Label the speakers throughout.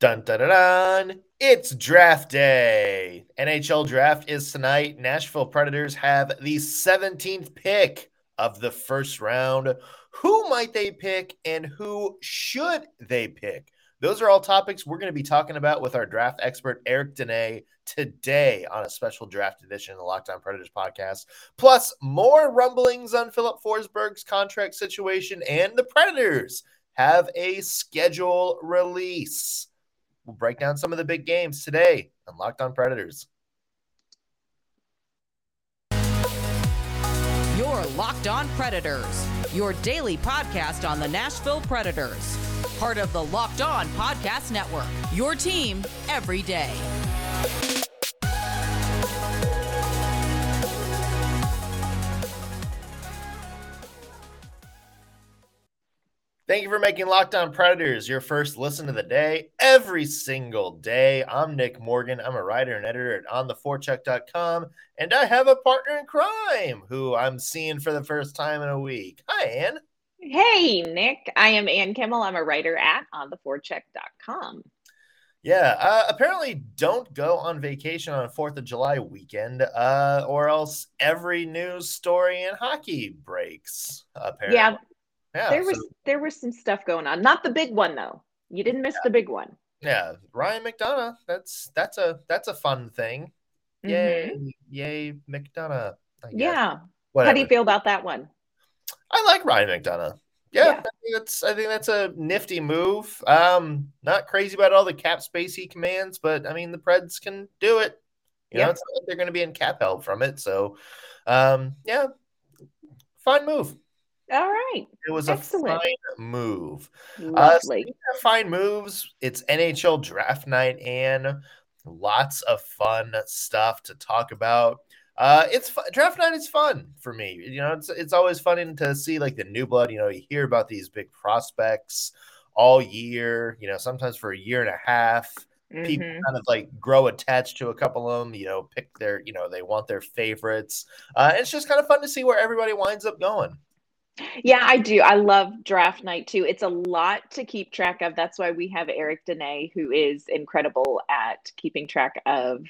Speaker 1: Dun dun dun dun. It's draft day. NHL draft is tonight. Nashville Predators have the 17th pick of the first round. Who might they pick and who should they pick? Those are all topics we're going to be talking about with our draft expert, Eric Dene, today on a special draft edition of the Locked On Predators podcast. Plus, more rumblings on Filip Forsberg's contract situation and the Predators have a schedule release. We'll break down some of the big games today on Locked On Predators.
Speaker 2: Your Locked On Predators, your daily podcast on the Nashville Predators. Part of the Locked On Podcast Network, your team every day.
Speaker 1: Thank you for making Locked On Predators your first listen of the day every single day. I'm Nick Morgan. I'm a writer and editor at ontheforecheck.com, and I have a partner in crime who I'm seeing for the first time in a week. Hi, Ann.
Speaker 3: Hey, Nick. I am Ann Kimmel. I'm a writer at ontheforecheck.com.
Speaker 1: Yeah, uh, apparently don't go on vacation on 4th of July weekend, uh, or else every news story in hockey breaks. Apparently.
Speaker 3: Yeah, yeah, there so, was there was some stuff going on. Not the big one though. You didn't miss yeah. the big one.
Speaker 1: Yeah, Ryan McDonagh. That's that's a that's a fun thing. Yay, mm-hmm. yay, McDonagh.
Speaker 3: Yeah. Whatever. How do you feel about that one?
Speaker 1: I like Ryan McDonagh. Yeah, yeah. I think that's I think that's a nifty move. Um, not crazy about all the cap space he commands, but I mean the Preds can do it. You yeah. know, it's like they're going to be in cap help from it. So, um, yeah, fine move.
Speaker 3: All right.
Speaker 1: It was Excellent. a fine move.
Speaker 3: Uh, Lovely.
Speaker 1: Uh, fine moves. It's NHL draft night and lots of fun stuff to talk about. Uh, it's draft night is fun for me. You know, it's it's always fun to see like the new blood. You know, you hear about these big prospects all year. You know, sometimes for a year and a half. Mm-hmm. People kind of like grow attached to a couple of them. You know, pick their. You know, they want their favorites. Uh, it's just kind of fun to see where everybody winds up going.
Speaker 3: Yeah, I do. I love draft night too. It's a lot to keep track of. That's why we have Eric Dene, who is incredible at keeping track of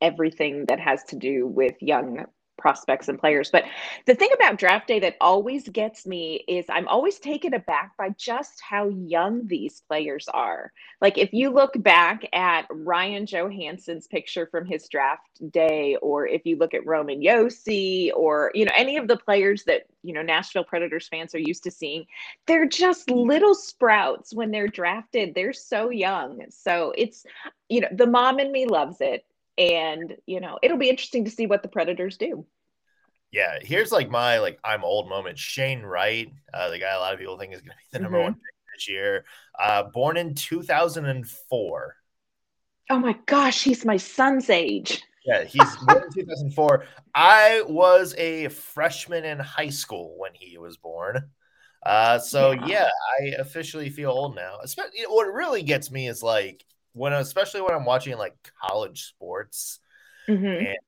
Speaker 3: everything that has to do with young prospects and players. But the thing about draft day that always gets me is I'm always taken aback by just how young these players are. Like if you look back at Ryan Johansen's picture from his draft day, or if you look at Roman Josi, or you know any of the players that you know Nashville Predators fans are used to seeing, they're just little sprouts when they're drafted. They're so young. So it's you know the mom in me loves it and you know it'll be interesting to see what the predators do.
Speaker 1: Yeah here's like my like i'm old moment. Shane wright uh, the guy a lot of people think is going to be the number mm-hmm. one pick this year uh, born in 2004
Speaker 3: oh my gosh he's my son's age.
Speaker 1: Yeah he's born in 2004 i was a freshman in high school when he was born. Uh, so yeah. yeah i officially feel old now. Especially, what really gets me is like when especially when I'm watching like college sports, mm-hmm. and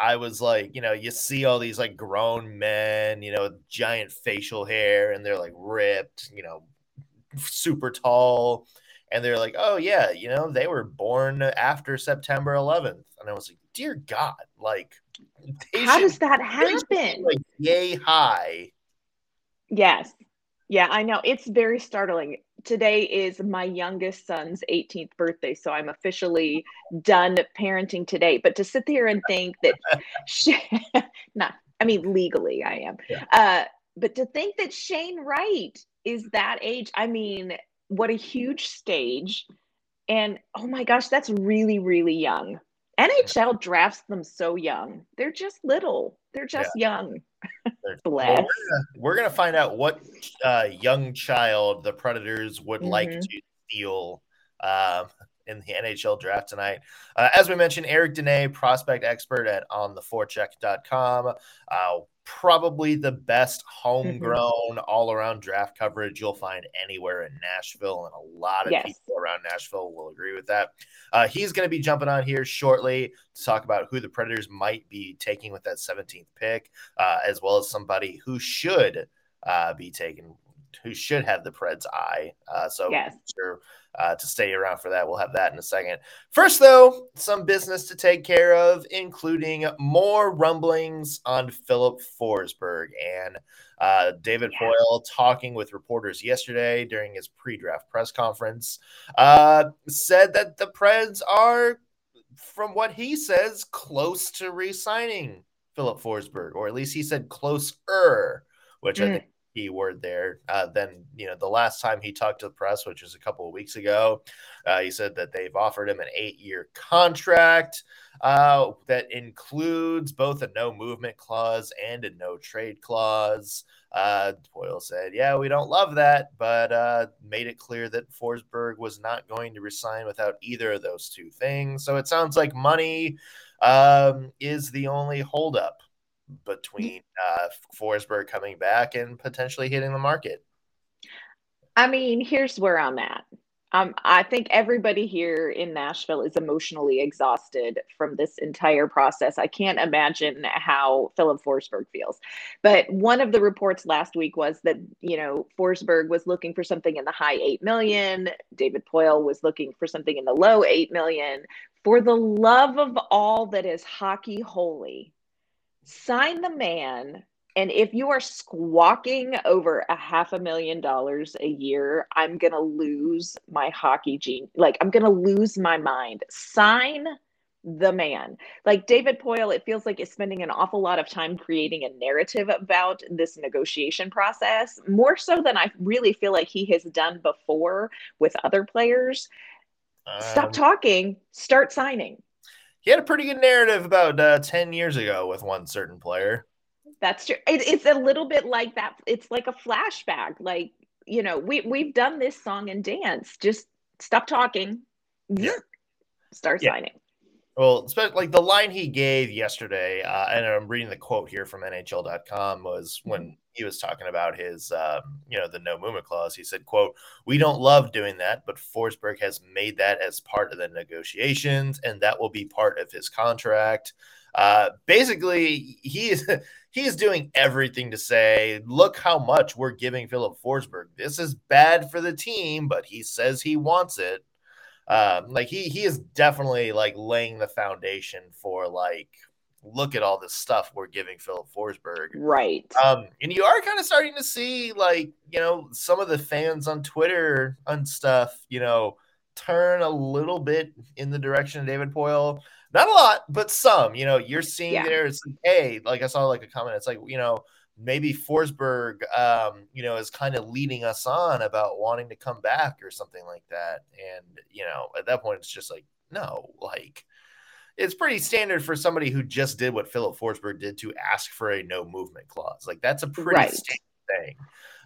Speaker 1: I was like, you know, you see all these like grown men, you know, giant facial hair, and they're like ripped, you know, super tall, and they're like, oh yeah, you know, they were born after September 11th, and I was like, dear God, like,
Speaker 3: how should, does that happen?
Speaker 1: Like, yay high.
Speaker 3: Yes. Yeah, I know. It's very startling. Today is my youngest son's 18th birthday so i'm officially done parenting today. But to sit there and think that she, not i mean legally i am. Yeah. uh, but to think that shane wright is that age i mean what a huge stage. And oh my gosh that's really really young nhl drafts them so young they're just little they're just yeah. young
Speaker 1: Bless. Well, we're, gonna, find out what uh, young child the Predators would mm-hmm. like to steal uh, in the NHL draft tonight. Uh, as we mentioned, Eric Dene, prospect expert at ontheforecheck.com. Uh, probably the best homegrown mm-hmm. all-around draft coverage you'll find anywhere in Nashville, and a lot of yes. people around Nashville will agree with that. Uh, he's going to be jumping on here shortly to talk about who the Predators might be taking with that 17th pick, uh, as well as somebody who should uh, be taken who should have the Preds eye. Uh, so
Speaker 3: yes.
Speaker 1: sure uh, to stay around for that. We'll have that in a second. First, though, some business to take care of, including more rumblings on Filip Forsberg and uh, David yeah. Talking with reporters yesterday during his pre-draft press conference uh, said that the Preds are, from what he says, close to re-signing Filip Forsberg, or at least he said closer, which mm. I think key word there. Uh, then, you know, the last time he talked to the press, which was a couple of weeks ago, uh, he said that they've offered him an eight year contract uh, that includes both a no movement clause and a no trade clause. Uh, Poile said, Yeah, we don't love that, but uh, made it clear that Forsberg was not going to resign without either of those two things. So it sounds like money um, is the only holdup between uh, Forsberg coming back and potentially hitting the market?
Speaker 3: I mean, here's where I'm at. Um, I think everybody here in Nashville is emotionally exhausted from this entire process. I can't imagine how Filip Forsberg feels. But one of the reports last week was that, you know, Forsberg was looking for something in the high 8 million. David Poile was looking for something in the low 8 million. For the love of all that is hockey holy, sign the man and if you are squawking over a half a million dollars a year i'm gonna lose my hockey gene like i'm gonna lose my mind. Sign the man. Like david poile it feels like is spending an awful lot of time creating a narrative about this negotiation process more so than i really feel like he has done before with other players. Um, stop talking. Start signing
Speaker 1: he had a pretty good narrative about uh, 10 years ago with one certain player.
Speaker 3: That's true. It, it's a little bit like that. It's like a flashback. Like, you know, we, we've done this song and dance. Just stop talking. Yeah. Start yeah. signing.
Speaker 1: Well, especially like the line he gave yesterday, uh, and I'm reading the quote here from NHL.com, was when he was talking about his, um, you know, the no movement clause. He said, "quote We don't love doing that, but Forsberg has made that as part of the negotiations, and that will be part of his contract." Uh, basically, he is he is doing everything to say, "Look how much we're giving Filip Forsberg. This is bad for the team, but he says he wants it." Um, like he he is definitely like laying the foundation for like look at all this stuff we're giving Filip Forsberg.
Speaker 3: Right.
Speaker 1: Um, and you are kind of starting to see like, you know, some of the fans on Twitter and stuff, you know, turn a little bit in the direction of David Poile. Not a lot, but some, you know, you're seeing yeah. there. It's like, hey, like I saw like a comment. It's like, you know, maybe Forsberg, um, you know, is kind of leading us on about wanting to come back or something like that. And, you know, at that point, it's just like, no, like, it's pretty standard for somebody who just did what Filip Forsberg did to ask for a no movement clause. Like that's a pretty right. standard thing.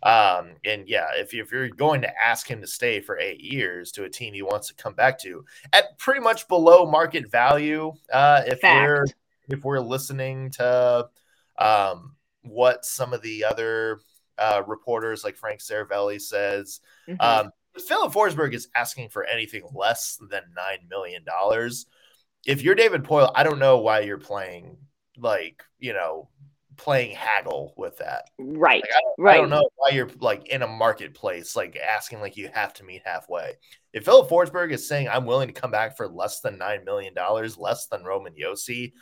Speaker 1: Um, and yeah, if, you, if you're going to ask him to stay for eight years to a team he wants to come back to at pretty much below market value, uh, if Fact. we're if we're listening to um, what some of the other uh, reporters like Frank Seravalli says, mm-hmm. um, Filip Forsberg is asking for anything less than nine million dollars if you're David Poile, I don't know why you're playing like, you know, playing haggle with that.
Speaker 3: Right.
Speaker 1: Like, I,
Speaker 3: right. I
Speaker 1: don't know why you're like in a marketplace, like asking like you have to meet halfway. If Filip Forsberg is saying I'm willing to come back for less than nine million dollars, less than Roman Josi,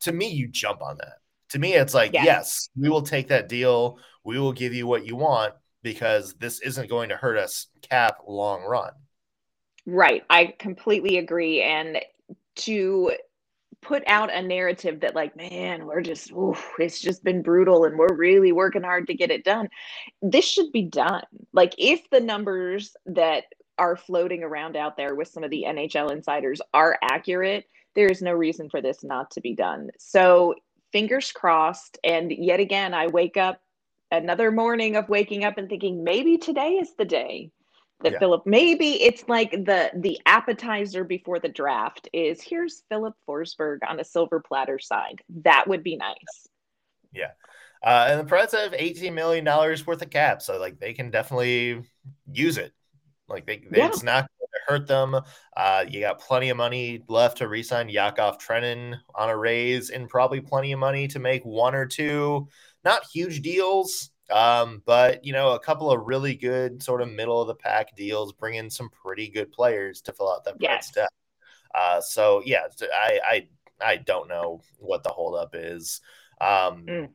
Speaker 1: to me, you jump on that. To me, it's like, yes. yes, we will take that deal. We will give you what you want because this isn't going to hurt us cap long run.
Speaker 3: Right. I completely agree. And to put out a narrative that like man we're just oof, it's just been brutal and we're really working hard to get it done. This should be done. Like if the numbers that are floating around out there with some of the NHL insiders are accurate there is no reason for this not to be done. So fingers crossed. And yet again i wake up another morning of waking up and thinking maybe today is the day that yeah. Filip maybe it's like the the appetizer before the draft is here's Filip Forsberg on a silver platter side. That would be nice.
Speaker 1: Yeah. Uh, and the Preds have eighteen million dollars worth of cap, so like they can definitely use it. Like they, yeah. it's not going to hurt them. Uh, you got plenty of money left to resign Yakov Trenin on a raise, and probably plenty of money to make one or two not huge deals Um, but you know, a couple of really good sort of middle of the pack deals, bring in some pretty good players to fill out that yes. depth. Uh, so yeah, I, I I don't know what the holdup is. Um, mm.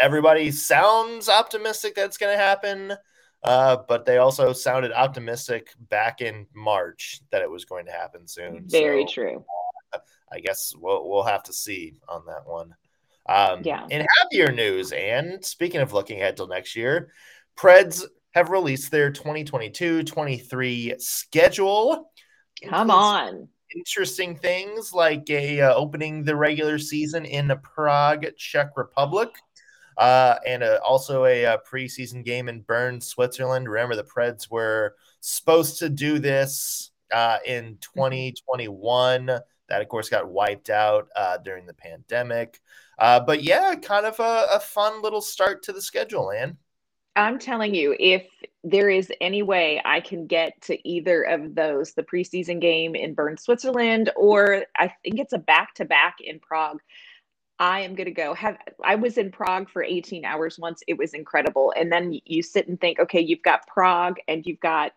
Speaker 1: Everybody sounds optimistic that's going to happen, uh, but they also sounded optimistic back in March that it was going to happen soon.
Speaker 3: Very so, true.
Speaker 1: Uh, I guess we'll we'll have to see on that one. Um, yeah. In happier news, and speaking of looking ahead till next year, Preds have released their 2022-23 schedule.
Speaker 3: Come on.
Speaker 1: Interesting things like a uh, opening the regular season in the Prague, Czech Republic, uh, and a, also a, a, preseason game in Bern, Switzerland. Remember, the Preds were supposed to do this uh, in 2021. That, of course, got wiped out uh, during the pandemic. Uh, but yeah, kind of a, a fun little start to the schedule, Ann.
Speaker 3: I'm telling you, if there is any way I can get to either of those, the preseason game in Bern, Switzerland, or I think it's a back to back in Prague. I am going to go. Have I was in Prague for 18 hours once. It was incredible. And then you sit and think, okay, you've got Prague and you've got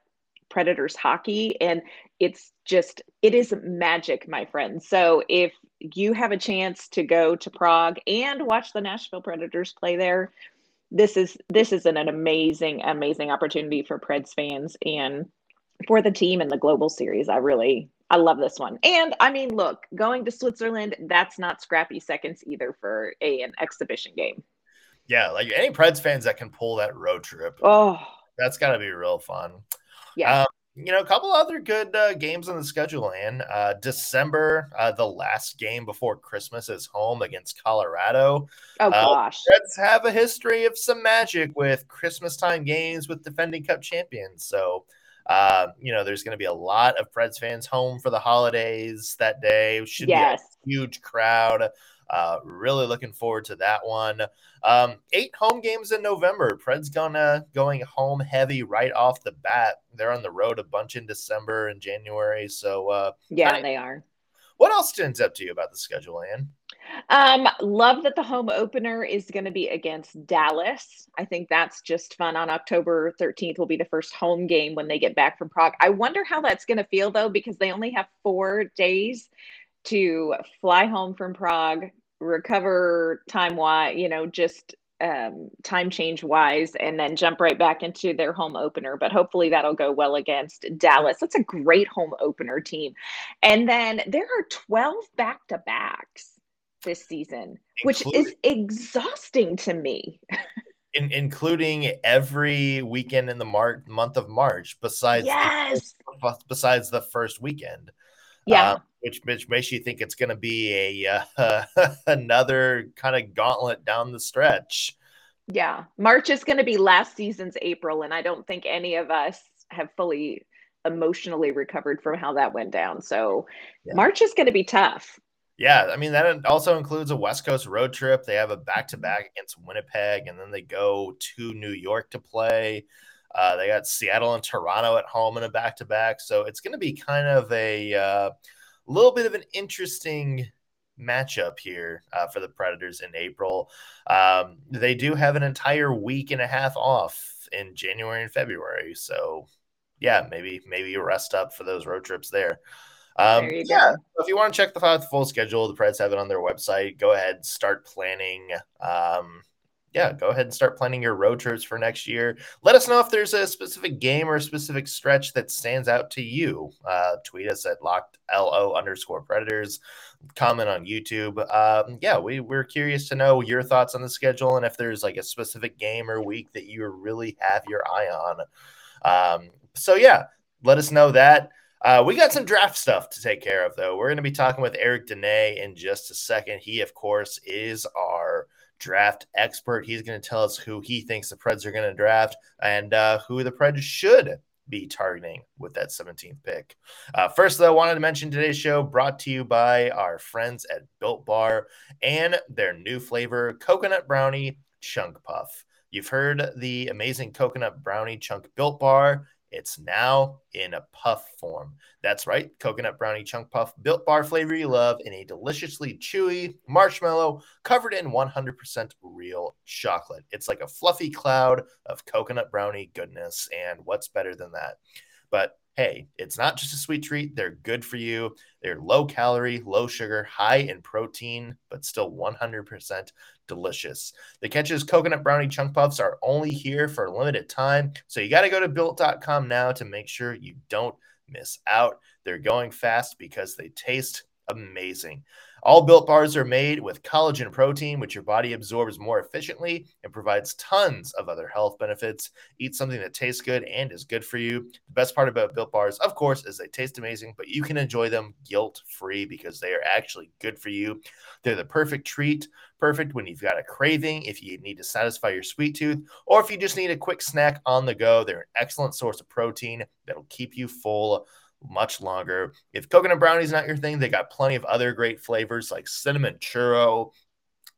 Speaker 3: Predators hockey and it's just it is magic, my friends. So if you have a chance to go to Prague and watch the Nashville Predators play there, this is this is an, an amazing amazing opportunity for Preds fans and for the team and the global series. I really I love this one. And I mean, look, going to Switzerland, that's not scrappy seconds either for a, an exhibition game.
Speaker 1: Yeah, like any Preds fans that can pull that road trip.
Speaker 3: Oh,
Speaker 1: that's got to be real fun.
Speaker 3: Yeah. Um,
Speaker 1: you know, a couple other good uh, games on the schedule, and uh, December, uh, the last game before Christmas is home against Colorado.
Speaker 3: Oh, uh, gosh.
Speaker 1: Let's have a history of some magic with Christmas time games with defending cup champions. So, uh, you know, there's going to be a lot of Preds fans home for the holidays that day. Should yes. be a huge crowd. Uh, really looking forward to that one. Um, eight home games in November. Preds gonna going home heavy right off the bat. They're on the road a bunch in December and January. So uh,
Speaker 3: yeah, kinda, they are.
Speaker 1: What else stands up to you about the schedule, Ann?
Speaker 3: Um, love that the home opener is going to be against Dallas. I think that's just fun. On October 13th will be the first home game when they get back from Prague. I wonder how that's going to feel though, because they only have four days to fly home from Prague, recover time wise, you know, just um, time change wise, and then jump right back into their home opener. But hopefully that'll go well against Dallas. That's a great home opener team. And then there are 12 back to backs this season, which is exhausting to me.
Speaker 1: In, including every weekend in the Mar- month of March, besides
Speaker 3: yes.
Speaker 1: the, besides the first weekend.
Speaker 3: Yeah. Uh,
Speaker 1: which, which makes you think it's going to be a uh, another kind of gauntlet down the stretch.
Speaker 3: Yeah, March is going to be last season's April, and I don't think any of us have fully emotionally recovered from how that went down. So yeah. March is going to be tough.
Speaker 1: Yeah, I mean that also includes a West Coast road trip. They have a back to back against Winnipeg, and then they go to New York to play. Uh, they got Seattle and Toronto at home in a back to back, so it's going to be kind of a uh, little bit of an interesting matchup here uh, for the Predators in April. Um, they do have an entire week and a half off in January and February, so yeah, maybe maybe rest up for those road trips there. Um, there yeah, go. if you want to check the full schedule, the Preds have it on their website. Go ahead, start planning. Um, yeah, go ahead and start planning your road trips for next year. Let us know if there's a specific game or a specific stretch that stands out to you. Uh, tweet us at locked lo underscore predators. Comment on YouTube. Um, yeah, we we're curious to know your thoughts on the schedule and if there's like a specific game or week that you really have your eye on. Um, so yeah, let us know that. Uh, we got some draft stuff to take care of, though. We're going to be talking with Eric Dene in just a second. He, of course, is our draft expert. He's going to tell us who he thinks the Preds are going to draft and uh, who the Preds should be targeting with that 17th pick. Uh, first, though, I wanted to mention today's show brought to you by our friends at Built Bar and their new flavor, Coconut Brownie Chunk Puff. You've heard the amazing coconut brownie chunk Built Bar It's now in a puff form. That's right, coconut brownie chunk puff, built bar flavor you love in a deliciously chewy marshmallow covered in 100% real chocolate. It's like a fluffy cloud of coconut brownie goodness. And what's better than that? But hey, it's not just a sweet treat. They're good for you. They're low calorie, low sugar, high in protein, but still 100% delicious. The Catch's coconut brownie chunk puffs are only here for a limited time. So you got to go to built.com now to make sure you don't miss out. They're going fast because they taste amazing. All built bars are made with collagen protein, which your body absorbs more efficiently and provides tons of other health benefits. Eat something that tastes good and is good for you. The best part about built bars, of course, is they taste amazing, but you can enjoy them guilt free because they are actually good for you. They're the perfect treat, perfect when you've got a craving, if you need to satisfy your sweet tooth, or if you just need a quick snack on the go. They're an excellent source of protein that'll keep you full much longer. If coconut brownie is not your thing, they got plenty of other great flavors like cinnamon churro,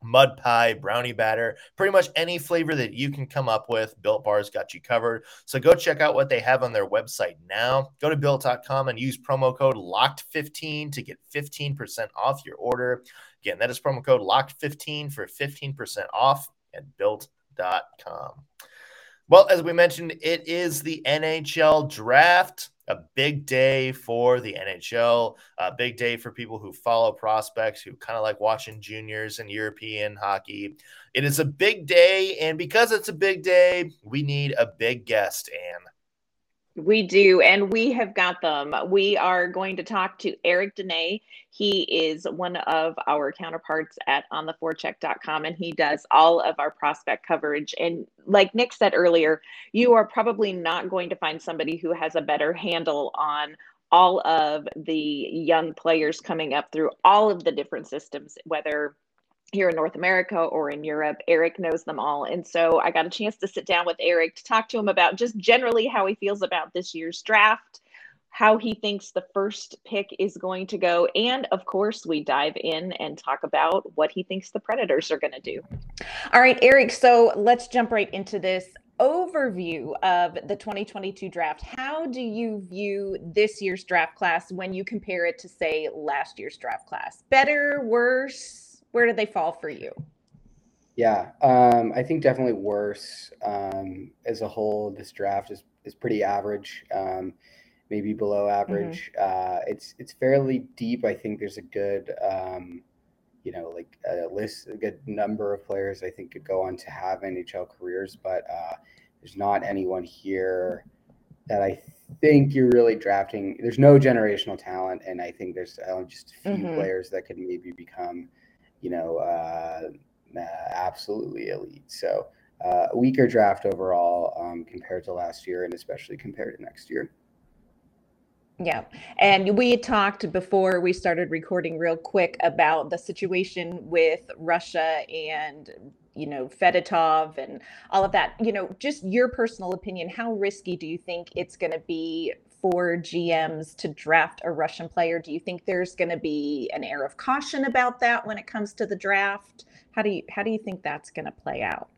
Speaker 1: mud pie, brownie batter, pretty much any flavor that you can come up with. Built Bars got you covered. So go check out what they have on their website now. Go to built.com and use promo code LOCKED15 to get 15% off your order. Again, that is promo code LOCKED15 for 15% off at built.com. Well, as we mentioned, it is the NHL draft a big day for the NHL, a big day for people who follow prospects, who kind of like watching juniors and European hockey. It is a big day. And because it's a big day, we need a big guest, Anne.
Speaker 3: We do, and we have got them. We are going to talk to Eric Dene. He is one of our counterparts at ontheforecheck.com, and he does all of our prospect coverage. And like Nick said earlier, you are probably not going to find somebody who has a better handle on all of the young players coming up through all of the different systems, whether here in North America or in Europe. Eric knows them all. And so I got a chance to sit down with Eric to talk to him about just generally how he feels about this year's draft, how he thinks the first pick is going to go. And of course, we dive in and talk about what he thinks the Predators are going to do. All right, Eric. So let's jump right into this overview of the 2022 draft. How do you view this year's draft class when you compare it to, say, last year's draft class? Better, worse? Where do they fall for you?
Speaker 4: Yeah, um, I think definitely worse. Um, as a whole, this draft is is pretty average, um, maybe below average. Mm-hmm. Uh, it's it's fairly deep. I think there's a good, um, you know, like a list, a good number of players I think could go on to have NHL careers, but uh, there's not anyone here that I think you're really drafting. There's no generational talent, and I think there's uh, just a few mm-hmm. players that could maybe become you know, uh, absolutely elite. So uh, a weaker draft overall um, compared to last year, and especially compared to next year.
Speaker 3: Yeah. And we talked before we started recording real quick about the situation with Russia and, you know, Fedotov and all of that. You know, just your personal opinion, how risky do you think it's going to be for GMs to draft a Russian player? Do you think there's going to be an air of caution about that when it comes to the draft? How do you how do you think that's going to play out?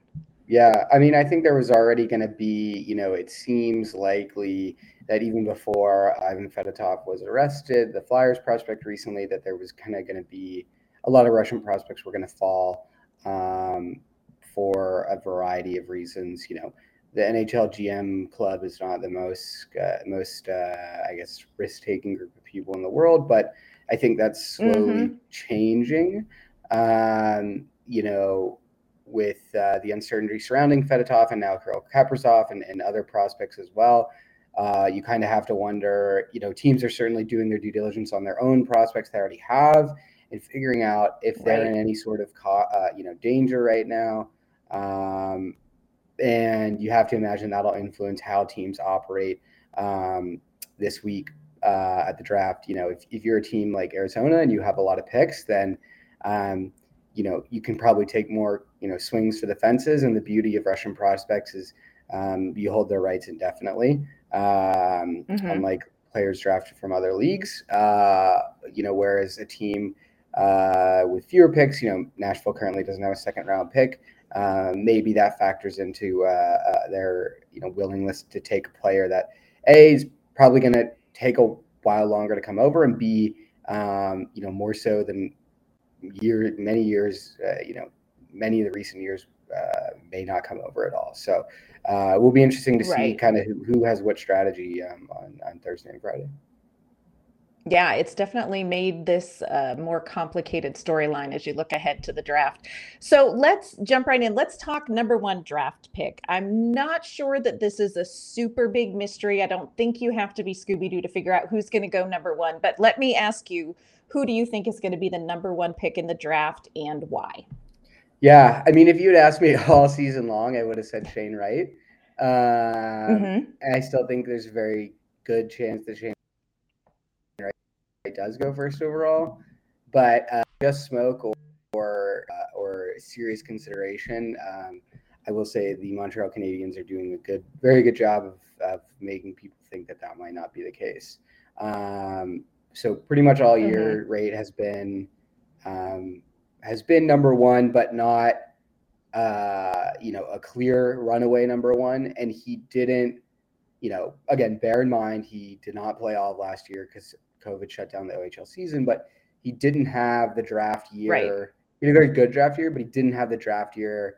Speaker 4: Yeah, I mean, I think there was already going to be, you know, it seems likely that even before Ivan Fedotov was arrested, the Flyers prospect recently, that there was kind of going to be a lot of Russian prospects were going to fall um, for a variety of reasons. You know, the NHL GM club is not the most uh, most uh, I guess risk taking group of people in the world, but I think that's slowly mm-hmm. changing. Um, you know, with uh, the uncertainty surrounding Fedotov and now Kirill Kaprizov and, and other prospects as well. Uh, you kind of have to wonder, you know, teams are certainly doing their due diligence on their own prospects they already have and figuring out if they're right. in any sort of, co- uh, you know, danger right now. Um, and you have to imagine that'll influence how teams operate um, this week uh, at the draft. You know, if, if you're a team like Arizona and you have a lot of picks, then um, you know you can probably take more you know swings for the fences. And the beauty of Russian prospects is um, you hold their rights indefinitely, um, mm-hmm. unlike players drafted from other leagues. Uh, you know, whereas a team uh, with fewer picks, you know, Nashville currently doesn't have a second round pick. Um, maybe that factors into uh, uh, their you know willingness to take a player that A is probably going to take a while longer to come over, and B, um, you know, more so than year many years, uh, you know, many of the recent years uh, may not come over at all. So uh, it will be interesting to right. see kind of who, who, has what strategy um, on, on Thursday and Friday.
Speaker 5: Yeah, it's definitely made this a more complicated storyline as you look ahead to the draft. So let's jump right in. Let's talk number one draft pick. I'm not sure that this is a super big mystery. I don't think you have to be Scooby Doo to figure out who's going to go number one. But let me ask you who do you think is going to be the number one pick in the draft and why?
Speaker 4: Yeah, I mean, if you had asked me all season long, I would have said Shane Wright. Um, mm-hmm. And I still think there's a very good chance that Shane Wright does go first overall. But uh, just smoke or or, uh, or serious consideration, um, I will say the Montreal Canadiens are doing a good, very good job of, of making people think that that might not be the case. Um, so pretty much all year, mm-hmm. Wright has been um, has been number one, but not uh, you know a clear runaway number one. And he didn't, you know, again, bear in mind he did not play all of last year because COVID shut down the OHL season, but he didn't have the draft year. Right. He had a very good draft year, but he didn't have the draft year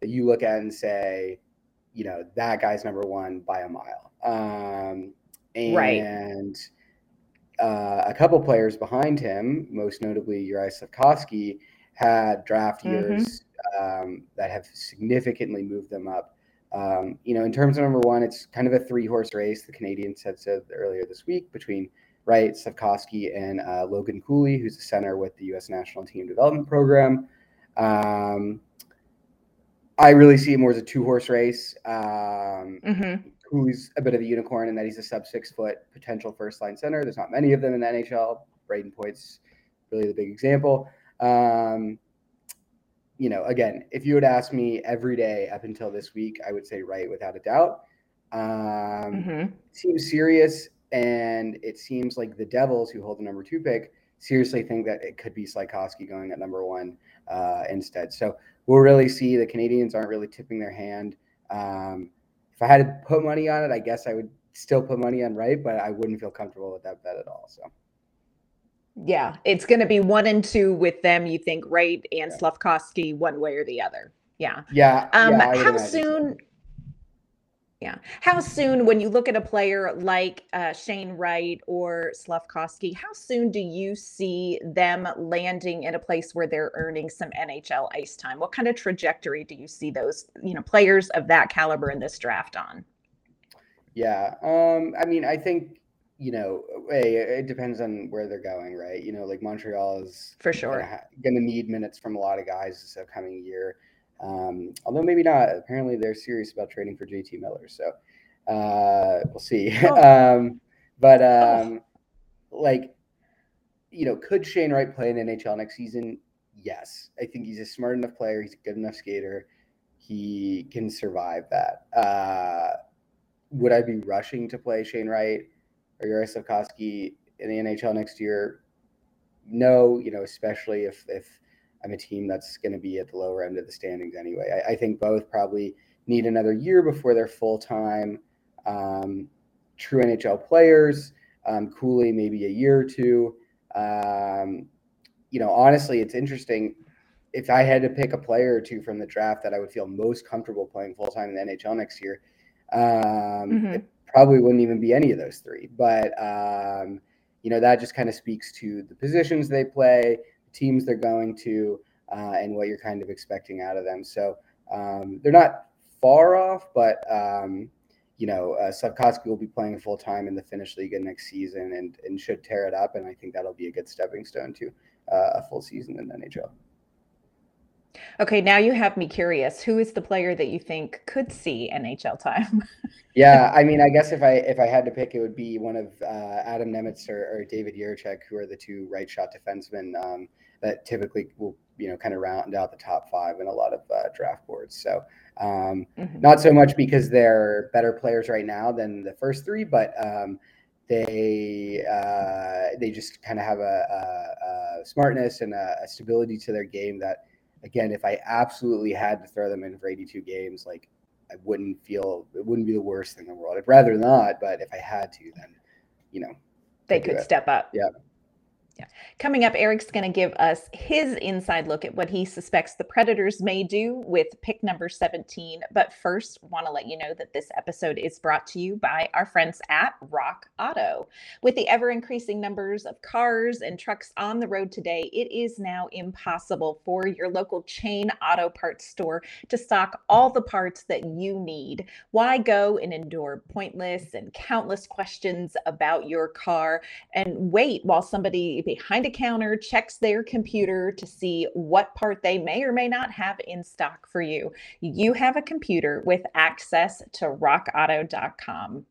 Speaker 4: that you look at and say, you know, that guy's number one by a mile. Um, and Wright uh, a couple players behind him, most notably Uri Slafkovsky, had draft mm-hmm. years um, that have significantly moved them up. Um, you know, in terms of number one, it's kind of a three horse race. The Canadiens had said earlier this week between Wright, Slafkovsky, and uh, Logan Cooley, who's a center with the U.S. National Team Development Program. Um, I really see it more as a two horse race. Um, mm-hmm who's a bit of a unicorn in that he's a sub six foot potential first line center. There's not many of them in the NHL. Brayden Point's really the big example. Um, you know, again, if you would ask me every day up until this week, I would say Wright without a doubt. Um, mm-hmm. Seems serious, and it seems like the Devils, who hold the number two pick, seriously think that it could be Slafkovsky going at number one uh, instead. So we'll really see. The Canadians aren't really tipping their hand. Um, if I had to put money on it, I guess I would still put money on Wright, but I wouldn't feel comfortable with that bet at all. So.
Speaker 5: Yeah, it's going to be one and two with them. You think Wright and yeah. Slafkovsky one way or the other? Yeah.
Speaker 4: Yeah.
Speaker 5: Um,
Speaker 4: yeah
Speaker 5: how soon? So. Yeah. How soon, when you look at a player like uh, Shane Wright or Slafkovsky, how soon do you see them landing in a place where they're earning some NHL ice time? What kind of trajectory do you see those, you know, players of that caliber in this draft on?
Speaker 4: Yeah. Um, I mean, I think, you know, hey, it depends on where they're going, right? You know, like Montreal is
Speaker 5: for sure
Speaker 4: going to need minutes from a lot of guys this upcoming year. Um, although maybe not. Apparently, they're serious about trading for JT Miller. So uh, we'll see. Oh. um, but oh. um, oh. like, you know, could Shane Wright play in NHL next season? Yes, I think he's a smart enough player. He's a good enough skater. He can survive that. Uh, would I be rushing to play Shane Wright or Yuri Slafkovsky in the NHL next year? No, you know, especially if if I'm a team that's going to be at the lower end of the standings anyway. I, I think both probably need another year before they're full time um, true NHL players. Um, Cooley, maybe a year or two. Um, you know, honestly, it's interesting. If I had to pick a player or two from the draft that I would feel most comfortable playing full time in the NHL next year, um, mm-hmm. it probably wouldn't even be any of those three. But um, you know, that just kind of speaks to the positions they play, teams they're going to uh, and what you're kind of expecting out of them. So um, they're not far off, but um, you know, uh, will be playing full time in the Finnish League next season and, and should tear it up. And I think that'll be a good stepping stone to uh, a full season in the NHL.
Speaker 5: Okay, now you have me curious. Who is the player that you think could see NHL time?
Speaker 4: yeah, I mean, I guess if I if I had to pick, it would be one of uh, Adam Nemec or, or, David Jiricek, who are the two right shot defensemen um, that typically will you know kind of round out the top five in a lot of uh, draft boards. So um, mm-hmm. not so much because they're better players right now than the first three, but um, they uh, they just kind of have a, a, a smartness and a, a, stability to their game that again, if I absolutely had to throw them in for 82 games, like I wouldn't feel it wouldn't be the worst thing in the world. I'd rather not, but if I had to, then you know
Speaker 5: they could step up.
Speaker 4: Yeah.
Speaker 5: Yeah. Coming up, Eric's going to give us his inside look at what he suspects the Predators may do with pick number 17. But first, want to let you know that this episode is brought to you by our friends at Rock Auto. With the ever increasing numbers of cars and trucks on the road today, it is now impossible for your local chain auto parts store to stock all the parts that you need. Why go and endure pointless and countless questions about your car and wait while somebody behind a counter checks their computer to see what part they may or may not have in stock for you. You have a computer with access to rockauto.com.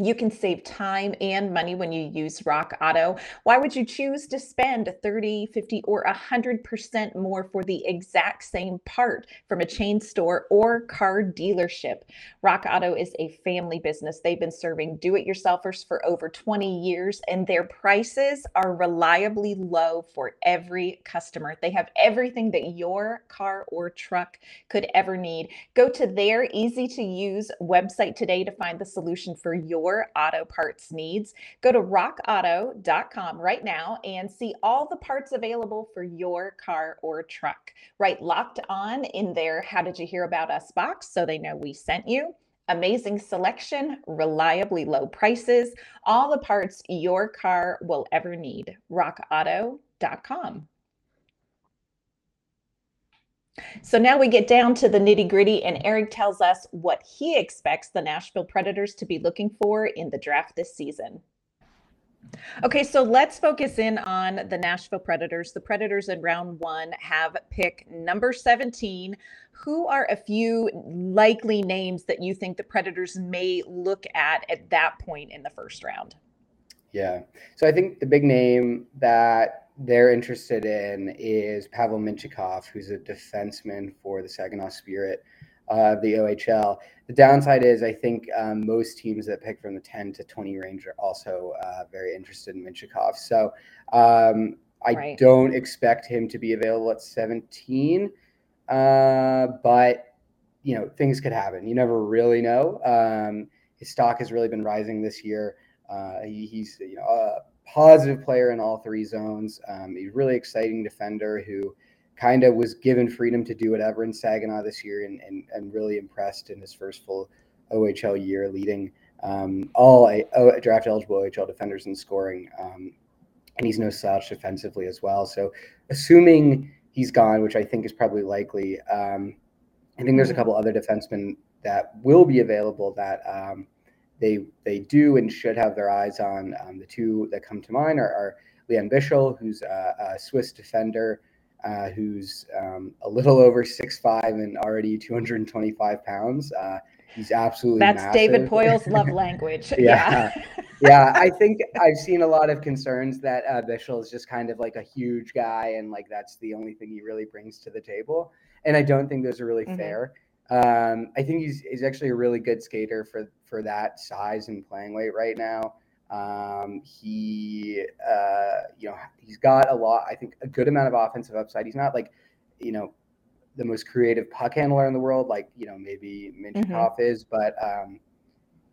Speaker 5: You can save time and money when you use Rock Auto. Why would you choose to spend 30, 50, or 100% more for the exact same part from a chain store or car dealership? Rock Auto is a family business. They've been serving do it yourselfers for over 20 years, and their prices are reliably low for every customer. They have everything that your car or truck could ever need. Go to their easy to use website today to find the solution for your your auto parts needs. Go to rockauto.com right now and see all the parts available for your car or truck. Right locked on in there. How did you hear about us box so they know we sent you? Amazing selection, reliably low prices, all the parts your car will ever need. rockauto.com. So now we get down to the nitty gritty, and Eric tells us what he expects the Nashville Predators to be looking for in the draft this season. Okay, so let's focus in on the Nashville Predators. The Predators in round one have pick number 17. Who are a few likely names that you think the Predators may look at at that point in the first round?
Speaker 4: Yeah. So I think the big name that they're interested in is Pavel Mintyukov, who's a defenseman for the Saginaw Spirit of the OHL. The downside is, I think um, most teams that pick from the 10 to 20 range are also uh, very interested in Mintyukov. So um, I right. don't expect him to be available at 17, uh, but you know things could happen. You never really know. Um, his stock has really been rising this year. Uh, he, he's you know uh, positive player in all three zones. Um, a really exciting defender who kind of was given freedom to do whatever in Saginaw this year and, and, and really impressed in his first full OHL year, leading um, all a, a draft eligible OHL defenders in scoring. Um, and he's no slouch defensively as well. So, assuming he's gone, which I think is probably likely, um, I think there's a couple other defensemen that will be available that um, they they do and should have their eyes on. Um, the two that come to mind are, are Lian Bichsel, who's a, a Swiss defender, uh, who's um, a little over six five and already 225 pounds. Uh, he's absolutely
Speaker 5: that's
Speaker 4: massive.
Speaker 5: David Poile's love language.
Speaker 4: yeah. yeah, I think I've seen a lot of concerns that uh, Bichsel is just kind of like a huge guy and like that's the only thing he really brings to the table. And I don't think those are really mm-hmm. fair. Um, I think he's he's actually a really good skater for for that size and playing weight right now. Um, he uh, you know he's got a lot. I think a good amount of offensive upside. He's not like you know the most creative puck handler in the world, like you know maybe Mintyukov mm-hmm. is, but um,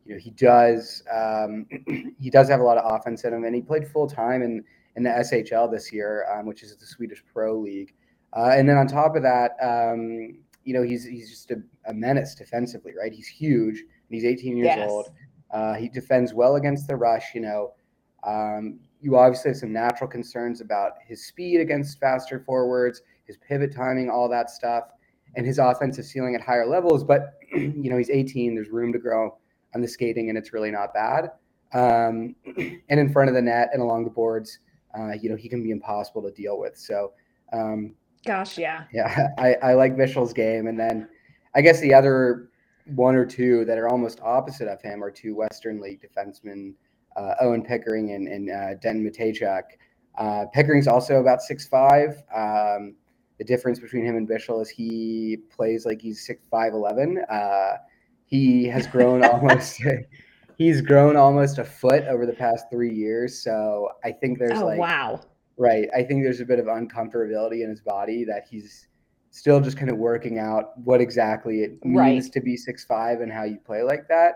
Speaker 4: you know he does um, he does have a lot of offense in him, and he played full time in in the SHL this year, um, which is the Swedish Pro League. Uh, and then on top of that, um, you know, he's he's just a, a, menace defensively, right? He's huge. he's 18 years yes. old. Uh, he defends well against the rush. You know, um, you obviously have some natural concerns about his speed against faster forwards, his pivot timing, all that stuff, and his offensive ceiling at higher levels. But you know, he's 18. There's room to grow on the skating, and it's really not bad. Um, and in front of the net and along the boards, uh, you know, he can be impossible to deal with. So. Um,
Speaker 5: Gosh, yeah.
Speaker 4: Yeah, I, I like Bichsel's game. And then I guess the other one or two that are almost opposite of him are two Western League defensemen, uh, Owen Pickering and, and uh, Den Mateychuk. Uh, Pickering's also about six five. Um, the difference between him and Bichel is he plays like he's six five eleven. Uh, he has grown almost. he's grown almost a foot over the past three years. So I think there's
Speaker 5: oh,
Speaker 4: like
Speaker 5: wow
Speaker 4: Right. I think there's a bit of uncomfortability in his body that he's still just kind of working out what exactly it means right. to be six five and how you play like that.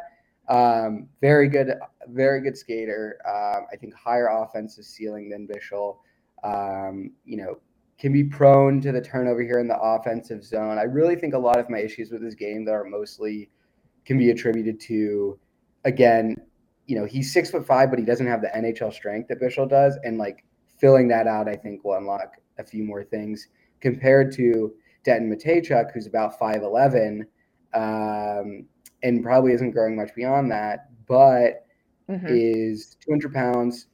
Speaker 4: Um, very good, very good skater. Um, I think higher offensive ceiling than Bichsel. Um, you know, can be prone to the turnover here in the offensive zone. I really think a lot of my issues with his game that are mostly can be attributed to, again, you know, he's six foot five, but he doesn't have the NHL strength that Bichsel does, and like filling that out, I think will unlock a few more things compared to Denton Mateychuk, who's about five eleven. Um, and probably isn't growing much beyond that, but mm-hmm. is 200 pounds.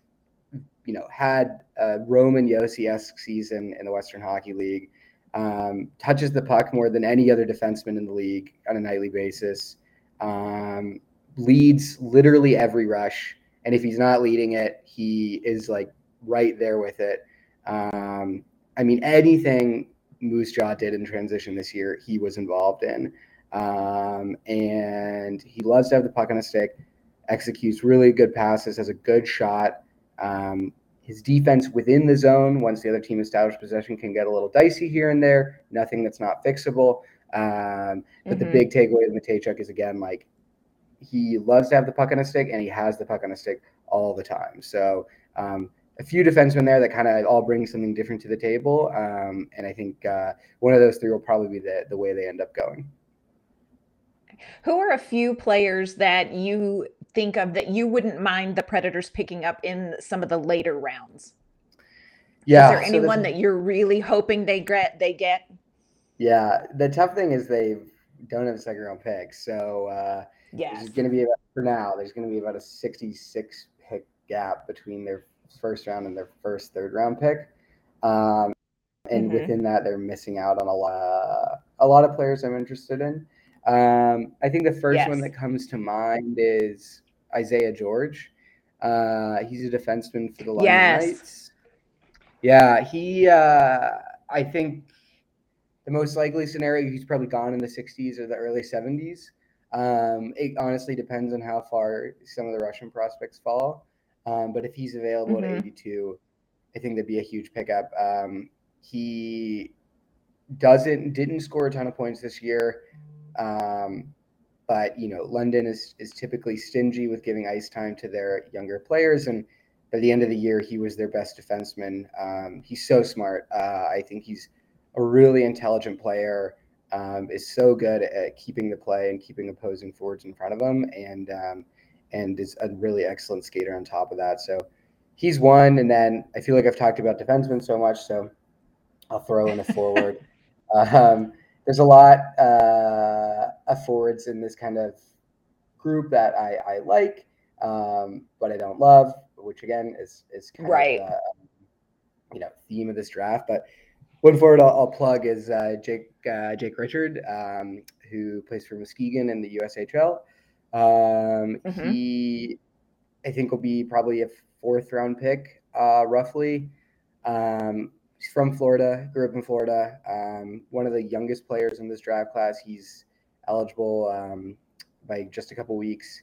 Speaker 4: You know, had a Roman Josi esque season in the Western Hockey League. Um, touches the puck more than any other defenseman in the league on a nightly basis. Um, leads literally every rush, and if he's not leading it, he is like right there with it. Um, I mean, anything Moose Jaw did in transition this year, he was involved in. Um, and he loves to have the puck on a stick, executes really good passes, has a good shot. Um, his defense within the zone, once the other team establishes possession, can get a little dicey here and there. Nothing that's not fixable. Um, but mm-hmm. the big takeaway with Mateychuk is again like he loves to have the puck on a stick, and he has the puck on a stick all the time. So um, a few defensemen there that kind of all bring something different to the table. Um, and I think uh, one of those three will probably be the, the way they end up going.
Speaker 5: Who are a few players that you think of that you wouldn't mind the Predators picking up in some of the later rounds? Yeah. Is there anyone so that you're really hoping they get? They get.
Speaker 4: Yeah, the tough thing is they don't have a second round pick, so uh, yeah, there's going to be about, for now. There's going to be about a 66 pick gap between their first round and their first third round pick. Um, and mm-hmm. within that, they're missing out on a lot, a lot of players I'm interested in. Um, I think the first yes. one that comes to mind is Isaiah George. Uh, he's a defenseman for the London yes. Knights. Yeah, he. Uh, I think the most likely scenario he's probably gone in the 60s or the early 70s. Um, it honestly depends on how far some of the Russian prospects fall. Um, but if he's available mm-hmm. at 82, I think that'd be a huge pickup. Um, he doesn't didn't score a ton of points this year. Um, but you know, London is is typically stingy with giving ice time to their younger players, and by the end of the year, he was their best defenseman. Um, he's so smart. Uh, I think he's a really intelligent player. Um, is so good at keeping the play and keeping opposing forwards in front of him, and um, and is a really excellent skater on top of that. So he's one. And then I feel like I've talked about defensemen so much, so I'll throw in a forward. um, there's a lot uh, of forwards in this kind of group that I, I like, um, but I don't love, which again is is kind right. of uh, you know theme of this draft. But one forward I'll, I'll plug is uh, Jake uh, Jake Richard, um, who plays for Muskegon in the USHL. Um, mm-hmm. He, I think, will be probably a fourth round pick, uh, roughly. Um, he's from Florida, grew up in Florida. Um, one of the youngest players in this draft class. He's eligible um, by just a couple weeks.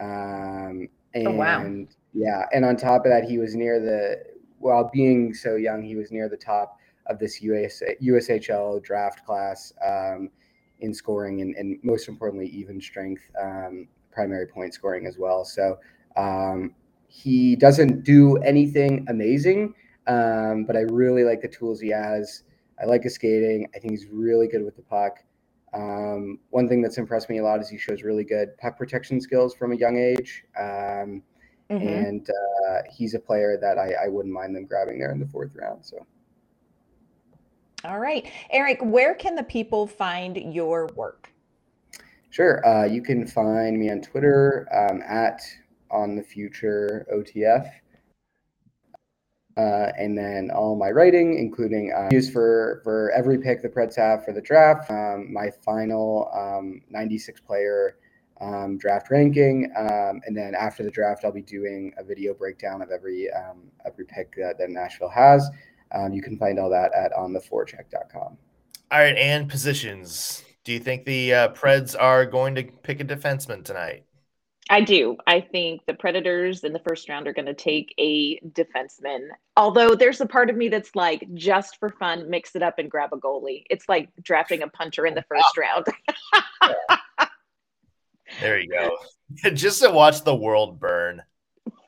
Speaker 4: Um, and oh, wow. yeah, and on top of that, he was near the while being so young, he was near the top of this US, USHL draft class um, in scoring and, and, most importantly, even strength, um, primary point scoring as well. So um, he doesn't do anything amazing, um, but I really like the tools he has. I like his skating. I think he's really good with the puck. Um, one thing that's impressed me a lot is he shows really good puck protection skills from a young age. Um, mm-hmm. And uh, he's a player that I, I, wouldn't mind them grabbing there in the fourth round. So.
Speaker 5: All right. Eric, where can the people find your work?
Speaker 4: Sure. Uh, you can find me on Twitter um, at on the future OTF. Uh, and then all my writing, including uh, use for for every pick the Preds have for the draft, um, my final um, 96 player um, draft ranking, um, and then after the draft, I'll be doing a video breakdown of every um, every pick that, that Nashville has. Um, you can find all that at ontheforecheck.com.
Speaker 1: All right, and positions. Do you think the uh, Preds are going to pick a defenseman tonight?
Speaker 3: I do. I think the Predators in the first round are going to take a defenseman. Although there's a part of me that's like, just for fun, mix it up and grab a goalie. It's like drafting a punter in the first round.
Speaker 1: there you go. just to watch the world burn.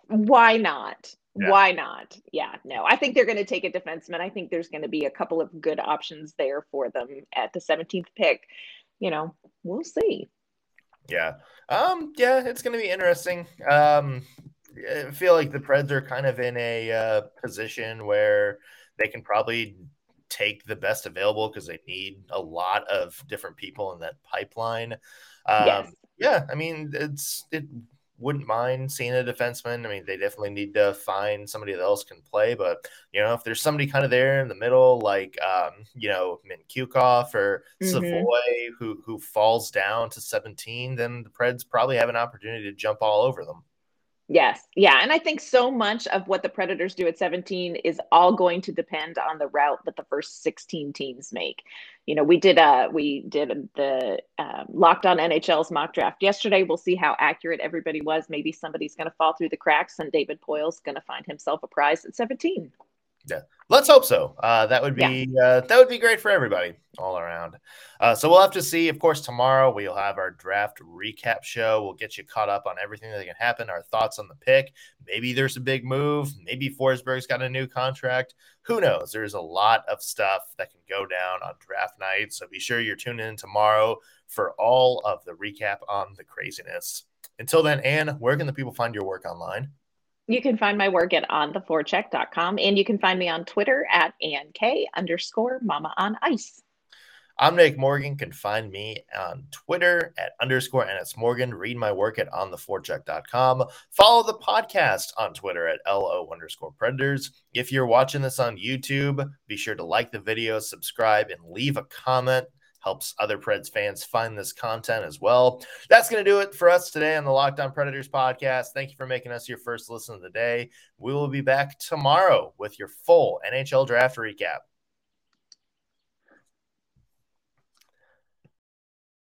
Speaker 3: Why not? Yeah. Why not? Yeah, no. I think they're going to take a defenseman. I think there's going to be a couple of good options there for them at the 17th pick. You know, we'll see.
Speaker 1: Yeah. Um, yeah, it's going to be interesting. Um, I feel like the Preds are kind of in a uh, position where they can probably take the best available because they need a lot of different people in that pipeline. Um, yes. Yeah, I mean, it's it wouldn't mind seeing a defenseman. I mean, they definitely need to find somebody that else can play. But you know, if there's somebody kind of there in the middle, like um, you know, Mintyukov or mm-hmm. Savoie, who who falls down to 17, then the Preds probably have an opportunity to jump all over them.
Speaker 3: Yes. Yeah. And I think so much of what the Predators do at 17 is all going to depend on the route that the first 16 teams make. You know, we did uh we did the um, locked on NHL's mock draft yesterday. We'll see how accurate everybody was. Maybe somebody's going to fall through the cracks and David Poile's going to find himself a prize at 17.
Speaker 1: Yeah, let's hope so. Uh, that would be yeah. uh, that would be great for everybody all around. Uh, so we'll have to see. Of course, tomorrow we'll have our draft recap show. We'll get you caught up on everything that can happen. Our thoughts on the pick. Maybe there's a big move. Maybe Forsberg's got a new contract. Who knows? There's a lot of stuff that can go down on draft night. So be sure you're tuning in tomorrow for all of the recap on the craziness. Until then, Anne, where can the people find your work online?
Speaker 3: You can find my work at ontheforecheck.com and you can find me on Twitter at ANK underscore mama on ice.
Speaker 1: I'm Nick Morgan. Can find me on Twitter at underscore NS Morgan. Read my work at ontheforecheck.com. Follow the podcast on Twitter at LO underscore Predators. If you're watching this on YouTube, be sure to like the video, subscribe, and leave a comment helps other Preds fans find this content as well. That's going to do it for us today on the Locked On Predators podcast. Thank you for making us your first listen of the day. We will be back tomorrow with your full NHL draft recap.